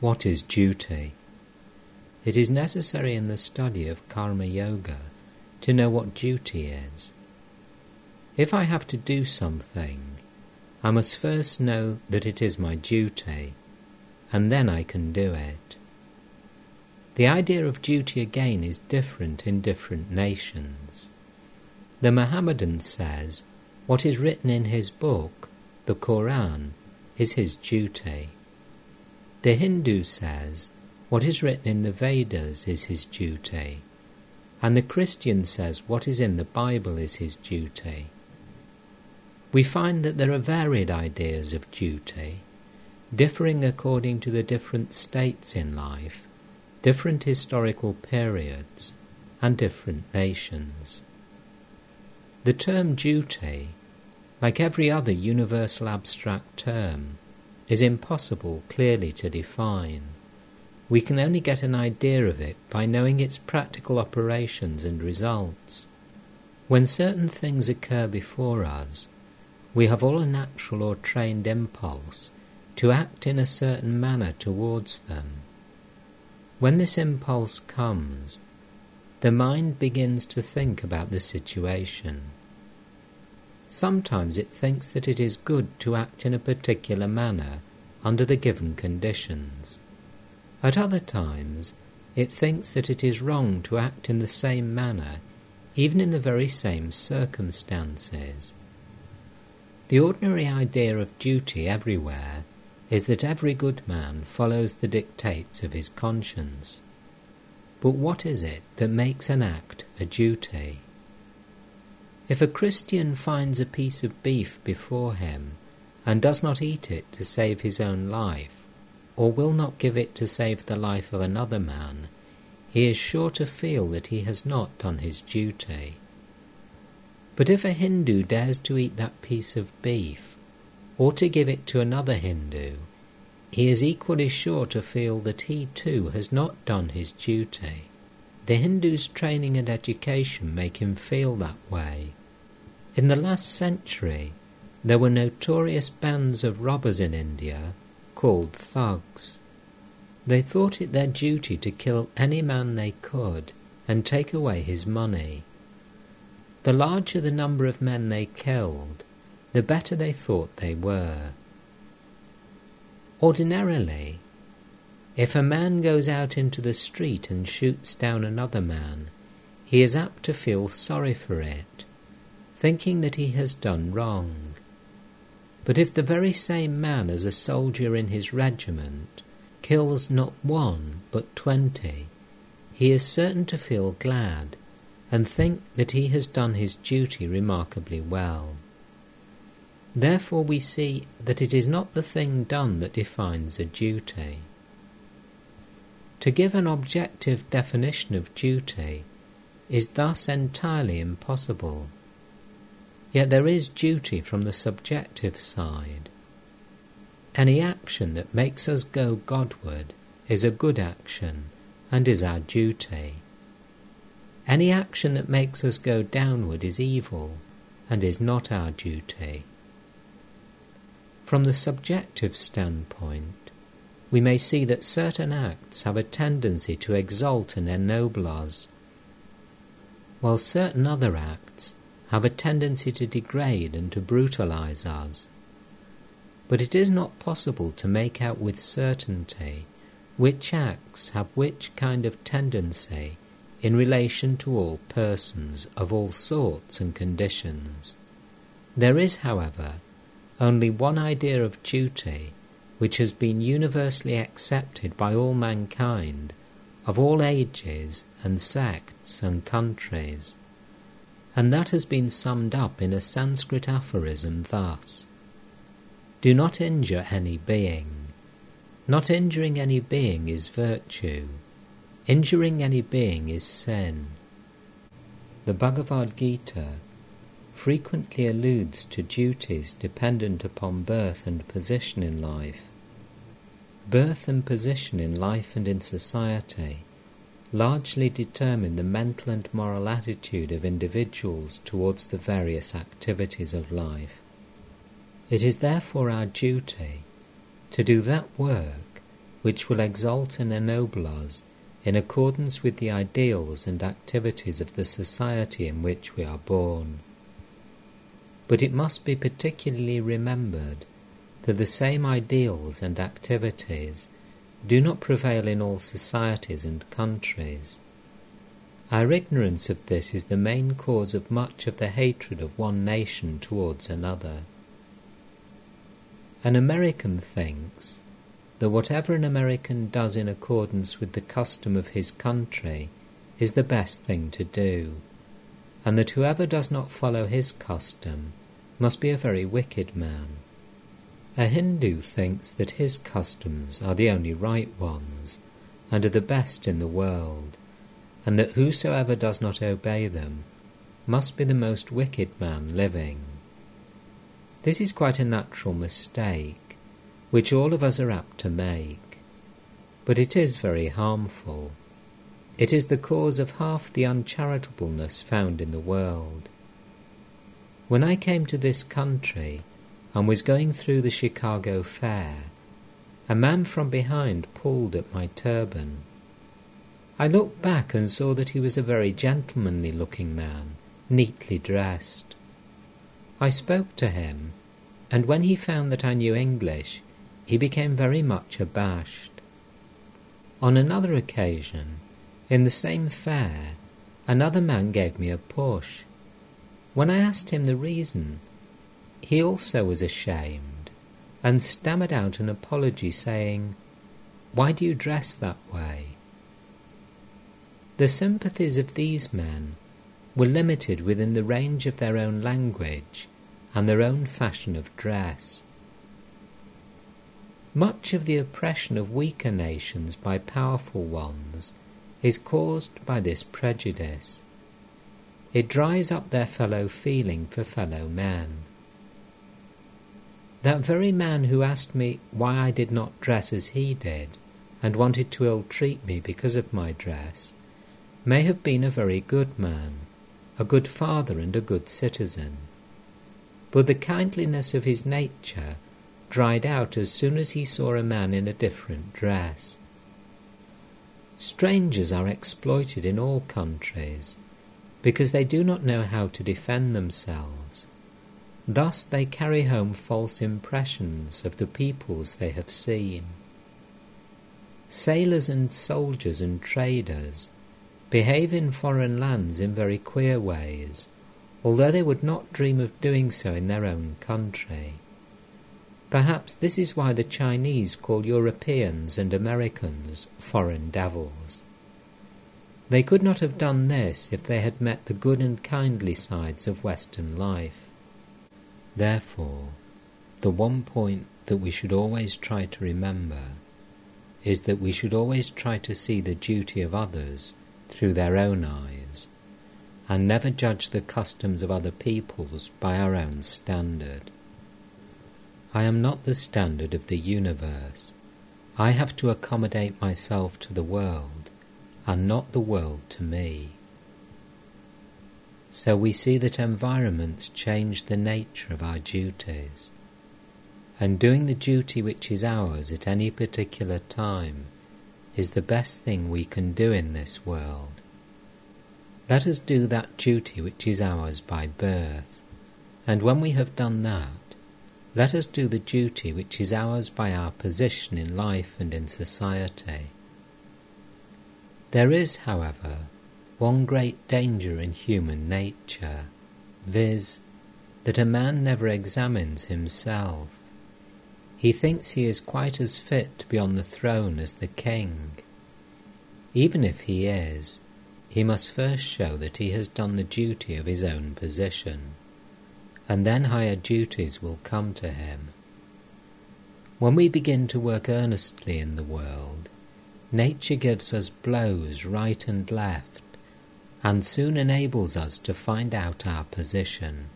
What is duty? It is necessary in the study of karma yoga to know what duty is. If I have to do something, I must first know that it is my duty, and then I can do it. The idea of duty again is different in different nations. The Mohammedan says what is written in his book, the Koran, is his duty. The Hindu says what is written in the Vedas is his duty. And the Christian says what is in the Bible is his duty. We find that there are varied ideas of duty, differing according to the different states in life, different historical periods, and different nations. The term duty, like every other universal abstract term, is impossible clearly to define. We can only get an idea of it by knowing its practical operations and results. When certain things occur before us, we have all a natural or trained impulse to act in a certain manner towards them. When this impulse comes, the mind begins to think about the situation. Sometimes it thinks that it is good to act in a particular manner under the given conditions. At other times, it thinks that it is wrong to act in the same manner, even in the very same circumstances. The ordinary idea of duty everywhere is that every good man follows the dictates of his conscience. But what is it that makes an act a duty? If a Christian finds a piece of beef before him and does not eat it to save his own life, or will not give it to save the life of another man, he is sure to feel that he has not done his duty. But if a Hindu dares to eat that piece of beef, or to give it to another Hindu, he is equally sure to feel that he too has not done his duty. The Hindu's training and education make him feel that way. In the last century, there were notorious bands of robbers in India called thugs. They thought it their duty to kill any man they could and take away his money. The larger the number of men they killed, the better they thought they were. Ordinarily, if a man goes out into the street and shoots down another man, he is apt to feel sorry for it, thinking that he has done wrong. But if the very same man as a soldier in his regiment kills not one but twenty, he is certain to feel glad and think that he has done his duty remarkably well. Therefore we see that it is not the thing done that defines a duty. To give an objective definition of duty is thus entirely impossible. Yet there is duty from the subjective side. Any action that makes us go Godward is a good action and is our duty. Any action that makes us go downward is evil and is not our duty. From the subjective standpoint, we may see that certain acts have a tendency to exalt and ennoble us, while certain other acts have a tendency to degrade and to brutalize us. But it is not possible to make out with certainty which acts have which kind of tendency in relation to all persons of all sorts and conditions. There is, however, only one idea of duty which has been universally accepted by all mankind of all ages and sects and countries, and that has been summed up in a Sanskrit aphorism thus Do not injure any being. Not injuring any being is virtue. Injuring any being is sin. The Bhagavad Gita frequently alludes to duties dependent upon birth and position in life. Birth and position in life and in society largely determine the mental and moral attitude of individuals towards the various activities of life. It is therefore our duty to do that work which will exalt and ennoble us in accordance with the ideals and activities of the society in which we are born. But it must be particularly remembered that the same ideals and activities do not prevail in all societies and countries. Our ignorance of this is the main cause of much of the hatred of one nation towards another. An American thinks that whatever an American does in accordance with the custom of his country is the best thing to do, and that whoever does not follow his custom must be a very wicked man. A Hindu thinks that his customs are the only right ones and are the best in the world, and that whosoever does not obey them must be the most wicked man living. This is quite a natural mistake which all of us are apt to make. But it is very harmful. It is the cause of half the uncharitableness found in the world. When I came to this country and was going through the Chicago Fair, a man from behind pulled at my turban. I looked back and saw that he was a very gentlemanly looking man, neatly dressed. I spoke to him, and when he found that I knew English, he became very much abashed. On another occasion, in the same fair, another man gave me a push. When I asked him the reason, he also was ashamed and stammered out an apology, saying, Why do you dress that way? The sympathies of these men were limited within the range of their own language and their own fashion of dress. Much of the oppression of weaker nations by powerful ones is caused by this prejudice. It dries up their fellow feeling for fellow men. That very man who asked me why I did not dress as he did, and wanted to ill treat me because of my dress, may have been a very good man, a good father and a good citizen. But the kindliness of his nature dried out as soon as he saw a man in a different dress. Strangers are exploited in all countries because they do not know how to defend themselves. Thus they carry home false impressions of the peoples they have seen. Sailors and soldiers and traders behave in foreign lands in very queer ways, although they would not dream of doing so in their own country. Perhaps this is why the Chinese call Europeans and Americans foreign devils. They could not have done this if they had met the good and kindly sides of Western life. Therefore, the one point that we should always try to remember is that we should always try to see the duty of others through their own eyes, and never judge the customs of other peoples by our own standard. I am not the standard of the universe. I have to accommodate myself to the world, and not the world to me. So we see that environments change the nature of our duties. And doing the duty which is ours at any particular time is the best thing we can do in this world. Let us do that duty which is ours by birth, and when we have done that, let us do the duty which is ours by our position in life and in society. There is, however, one great danger in human nature, viz., that a man never examines himself. He thinks he is quite as fit to be on the throne as the king. Even if he is, he must first show that he has done the duty of his own position and then higher duties will come to him. When we begin to work earnestly in the world, nature gives us blows right and left, and soon enables us to find out our position.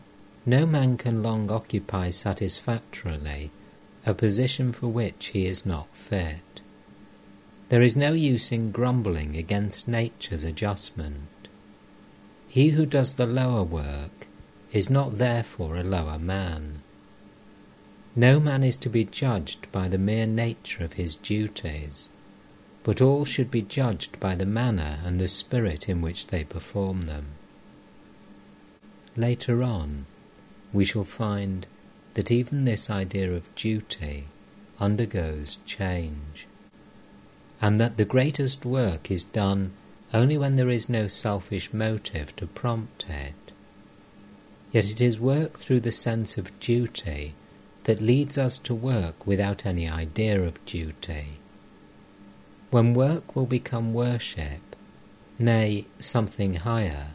No man can long occupy satisfactorily a position for which he is not fit. There is no use in grumbling against nature's adjustment. He who does the lower work is not therefore a lower man. No man is to be judged by the mere nature of his duties, but all should be judged by the manner and the spirit in which they perform them. Later on, we shall find that even this idea of duty undergoes change, and that the greatest work is done only when there is no selfish motive to prompt it. Yet it is work through the sense of duty that leads us to work without any idea of duty. When work will become worship, nay, something higher,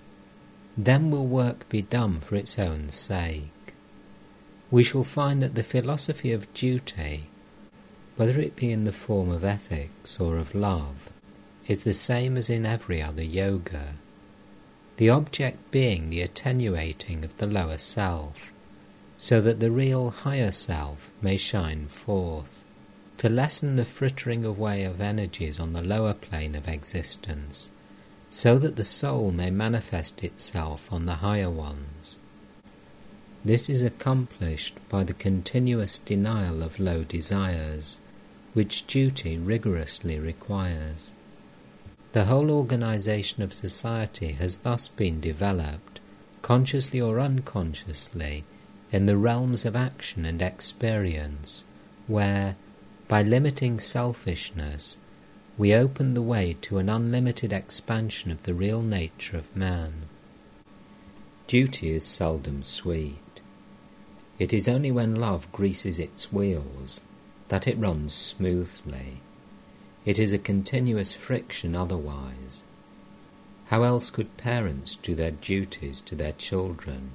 then will work be done for its own sake. We shall find that the philosophy of duty, whether it be in the form of ethics or of love, is the same as in every other yoga, the object being the attenuating of the lower self, so that the real higher self may shine forth, to lessen the frittering away of energies on the lower plane of existence, so that the soul may manifest itself on the higher ones. This is accomplished by the continuous denial of low desires, which duty rigorously requires. The whole organization of society has thus been developed, consciously or unconsciously, in the realms of action and experience, where, by limiting selfishness, we open the way to an unlimited expansion of the real nature of man. Duty is seldom sweet. It is only when love greases its wheels that it runs smoothly. It is a continuous friction otherwise. How else could parents do their duties to their children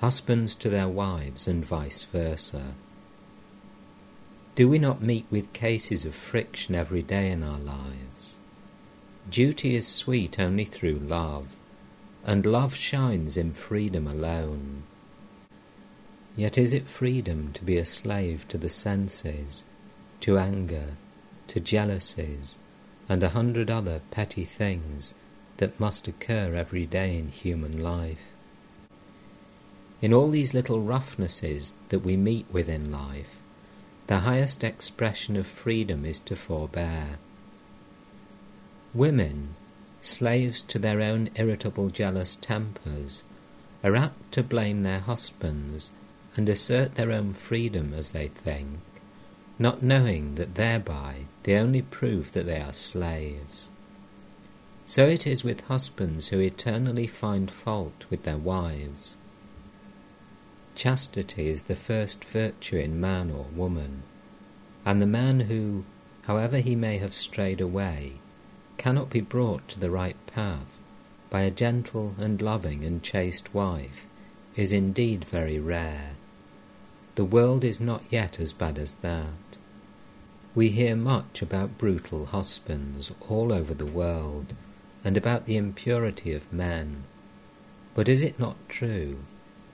husbands to their wives, and vice versa. Do we not meet with cases of friction every day in our lives? Duty is sweet only through love, and love shines in freedom alone. Yet is it freedom to be a slave to the senses, to anger, to jealousies, and a hundred other petty things that must occur every day in human life? In all these little roughnesses that we meet with in life, the highest expression of freedom is to forbear. Women, slaves to their own irritable, jealous tempers, are apt to blame their husbands and assert their own freedom as they think, not knowing that thereby they only prove that they are slaves. So it is with husbands who eternally find fault with their wives. Chastity is the first virtue in man or woman, and the man who, however he may have strayed away, cannot be brought to the right path by a gentle and loving and chaste wife is indeed very rare. The world is not yet as bad as that. We hear much about brutal husbands all over the world, and about the impurity of men. But is it not true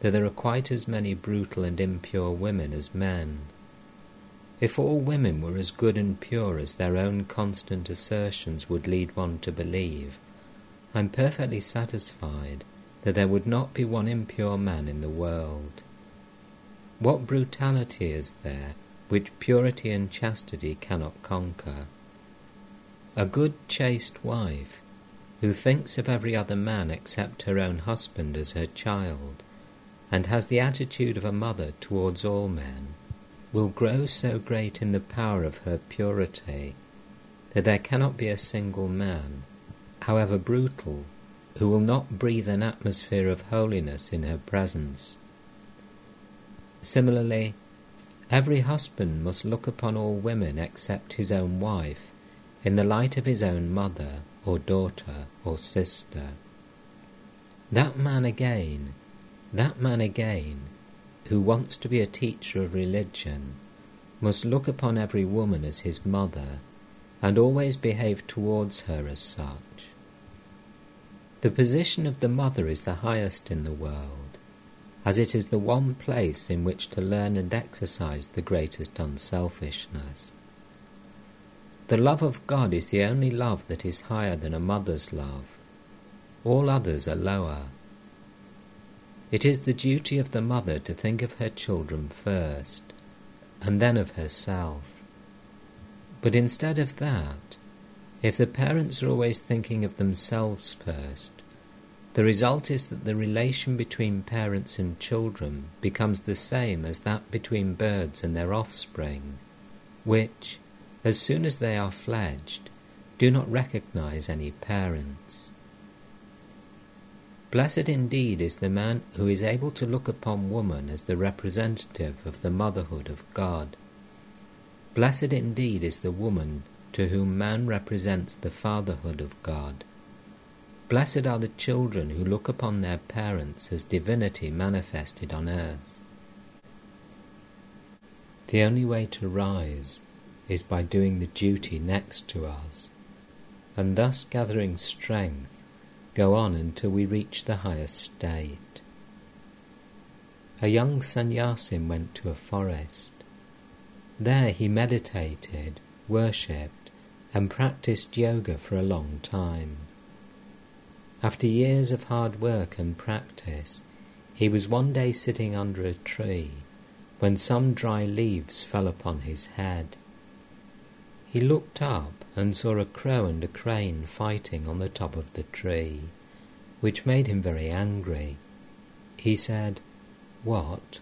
that there are quite as many brutal and impure women as men. If all women were as good and pure as their own constant assertions would lead one to believe, I am perfectly satisfied that there would not be one impure man in the world. What brutality is there which purity and chastity cannot conquer? A good chaste wife, who thinks of every other man except her own husband as her child, and has the attitude of a mother towards all men, will grow so great in the power of her purity that there cannot be a single man, however brutal, who will not breathe an atmosphere of holiness in her presence. Similarly, every husband must look upon all women except his own wife in the light of his own mother or daughter or sister. That man again that man again, who wants to be a teacher of religion, must look upon every woman as his mother, and always behave towards her as such. The position of the mother is the highest in the world, as it is the one place in which to learn and exercise the greatest unselfishness. The love of God is the only love that is higher than a mother's love. All others are lower. It is the duty of the mother to think of her children first, and then of herself. But instead of that, if the parents are always thinking of themselves first, the result is that the relation between parents and children becomes the same as that between birds and their offspring, which, as soon as they are fledged, do not recognize any parents. Blessed indeed is the man who is able to look upon woman as the representative of the motherhood of God. Blessed indeed is the woman to whom man represents the fatherhood of God. Blessed are the children who look upon their parents as divinity manifested on earth. The only way to rise is by doing the duty next to us, and thus gathering strength, go on until we reach the highest state. A young sannyasin went to a forest. There he meditated, worshipped, and practiced yoga for a long time. After years of hard work and practice, he was one day sitting under a tree when some dry leaves fell upon his head. He looked up and saw a crow and a crane fighting on the top of the tree, which made him very angry. He said, What?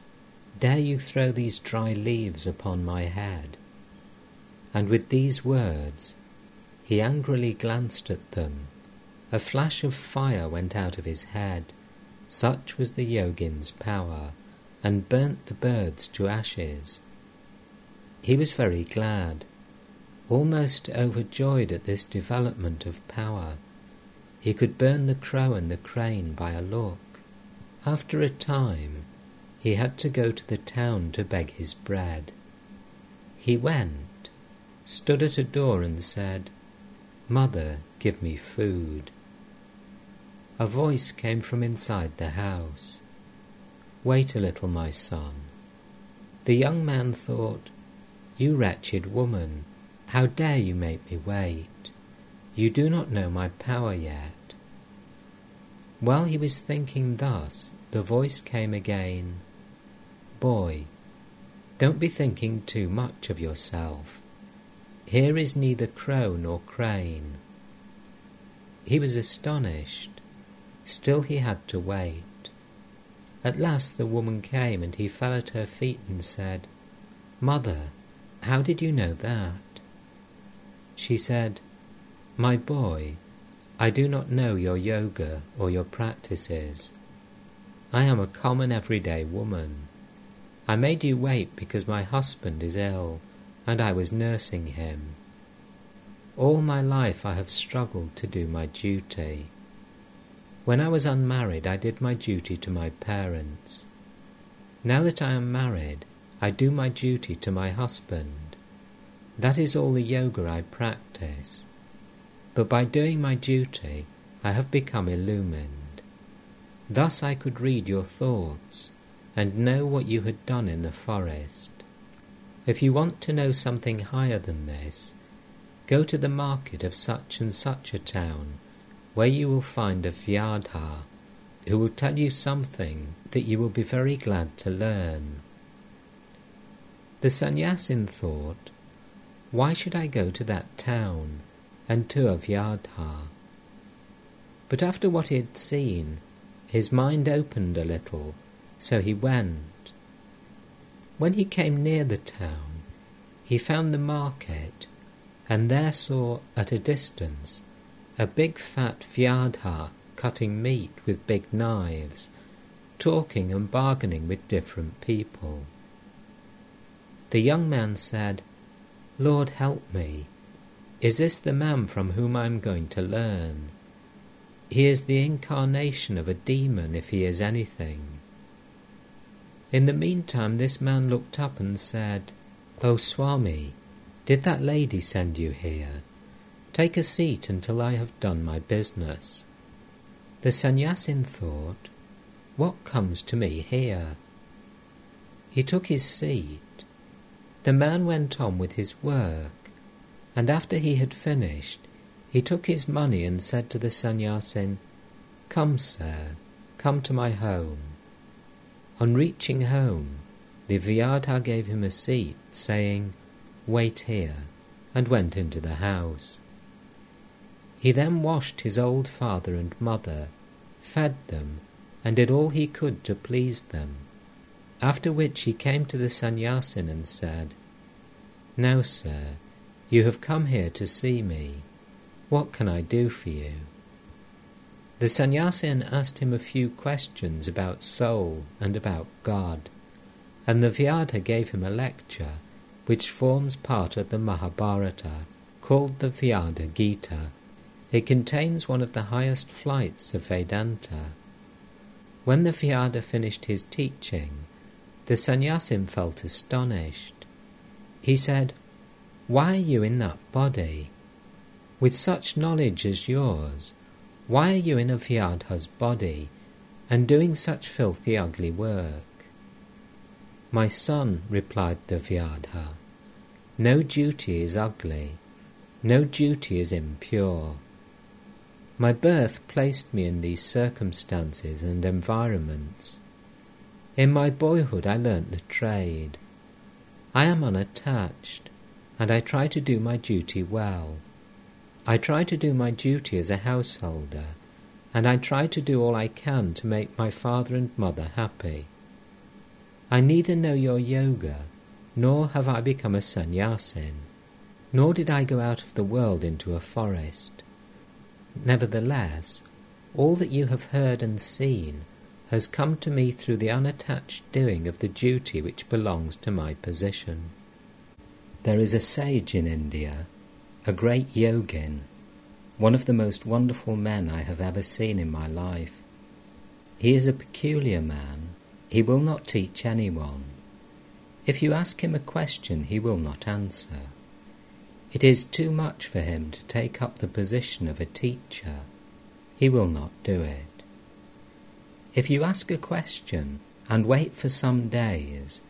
Dare you throw these dry leaves upon my head? And with these words, he angrily glanced at them a flash of fire went out of his head, such was the yogin's power, and burnt the birds to ashes. He was very glad, almost overjoyed at this development of power. He could burn the crow and the crane by a look. After a time, he had to go to the town to beg his bread. He went, stood at a door, and said, Mother, give me food. A voice came from inside the house. Wait a little, my son. The young man thought, You wretched woman, how dare you make me wait? You do not know my power yet. While he was thinking thus, the voice came again, Boy, don't be thinking too much of yourself. Here is neither crow nor crane. He was astonished. Still he had to wait. At last the woman came, and he fell at her feet and said, Mother, how did you know that? She said, My boy, I do not know your yoga or your practices. I am a common everyday woman. I made you wait because my husband is ill, and I was nursing him. All my life I have struggled to do my duty. When I was unmarried, I did my duty to my parents. Now that I am married, I do my duty to my husband. That is all the yoga I practice. But by doing my duty, I have become illumined. Thus I could read your thoughts and know what you had done in the forest. If you want to know something higher than this, go to the market of such and such a town where you will find a Vyadha who will tell you something that you will be very glad to learn. The sannyasin thought, Why should I go to that town and to a Vyadha? But after what he had seen, his mind opened a little, so he went. When he came near the town, he found the market, and there saw at a distance a big fat Vyadha cutting meat with big knives, talking and bargaining with different people. The young man said, Lord, help me. Is this the man from whom I am going to learn? He is the incarnation of a demon if he is anything. In the meantime, this man looked up and said, O oh, Swami, did that lady send you here? Take a seat until I have done my business. The sannyasin thought, What comes to me here? He took his seat. The man went on with his work, and after he had finished, he took his money and said to the sannyasin, Come, sir, come to my home. On reaching home, the Vyadha gave him a seat, saying, Wait here, and went into the house. He then washed his old father and mother, fed them, and did all he could to please them. After which he came to the Sannyasin and said, Now, sir, you have come here to see me. What can I do for you? The Sannyasin asked him a few questions about soul and about God, and the Vyadha gave him a lecture which forms part of the Mahabharata, called the Vyadha Gita. It contains one of the highest flights of Vedanta. When the Vyadha finished his teaching, the Sannyasin felt astonished. He said, Why are you in that body? With such knowledge as yours, why are you in a Vyadha's body and doing such filthy, ugly work? My son, replied the Vyadha, no duty is ugly, no duty is impure. My birth placed me in these circumstances and environments. In my boyhood I learnt the trade. I am unattached, and I try to do my duty well. I try to do my duty as a householder, and I try to do all I can to make my father and mother happy. I neither know your yoga, nor have I become a sannyasin, nor did I go out of the world into a forest. Nevertheless, all that you have heard and seen has come to me through the unattached doing of the duty which belongs to my position. There is a sage in India a great yogin, one of the most wonderful men I have ever seen in my life. He is a peculiar man. He will not teach anyone. If you ask him a question, he will not answer. It is too much for him to take up the position of a teacher. He will not do it. If you ask a question and wait for some days,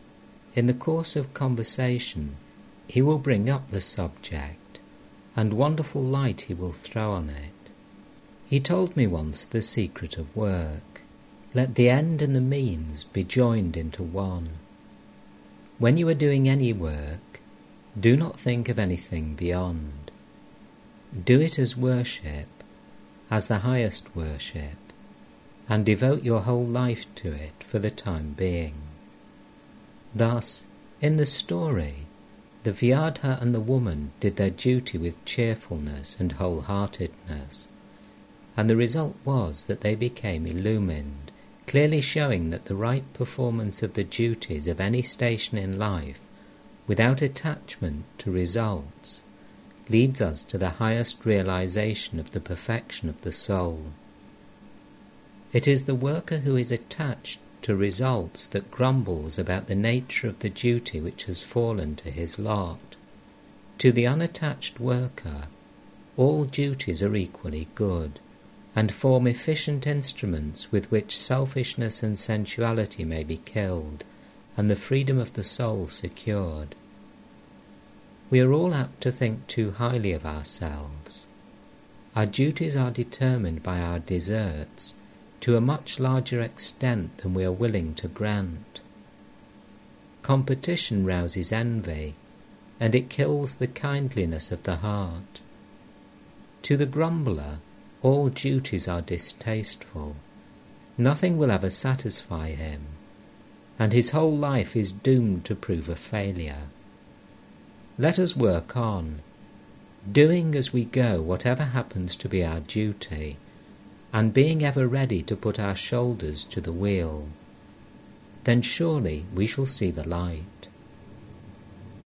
in the course of conversation, he will bring up the subject and wonderful light he will throw on it. He told me once the secret of work. Let the end and the means be joined into one. When you are doing any work, do not think of anything beyond. Do it as worship, as the highest worship, and devote your whole life to it for the time being. Thus, in the story, the Vyadha and the woman did their duty with cheerfulness and wholeheartedness, and the result was that they became illumined, clearly showing that the right performance of the duties of any station in life, without attachment to results, leads us to the highest realization of the perfection of the soul. It is the worker who is attached to results that grumbles about the nature of the duty which has fallen to his lot. To the unattached worker, all duties are equally good, and form efficient instruments with which selfishness and sensuality may be killed, and the freedom of the soul secured. We are all apt to think too highly of ourselves. Our duties are determined by our deserts to a much larger extent than we are willing to grant. Competition rouses envy, and it kills the kindliness of the heart. To the grumbler, all duties are distasteful. Nothing will ever satisfy him, and his whole life is doomed to prove a failure. Let us work on, doing as we go whatever happens to be our duty and being ever ready to put our shoulders to the wheel, then surely we shall see the light.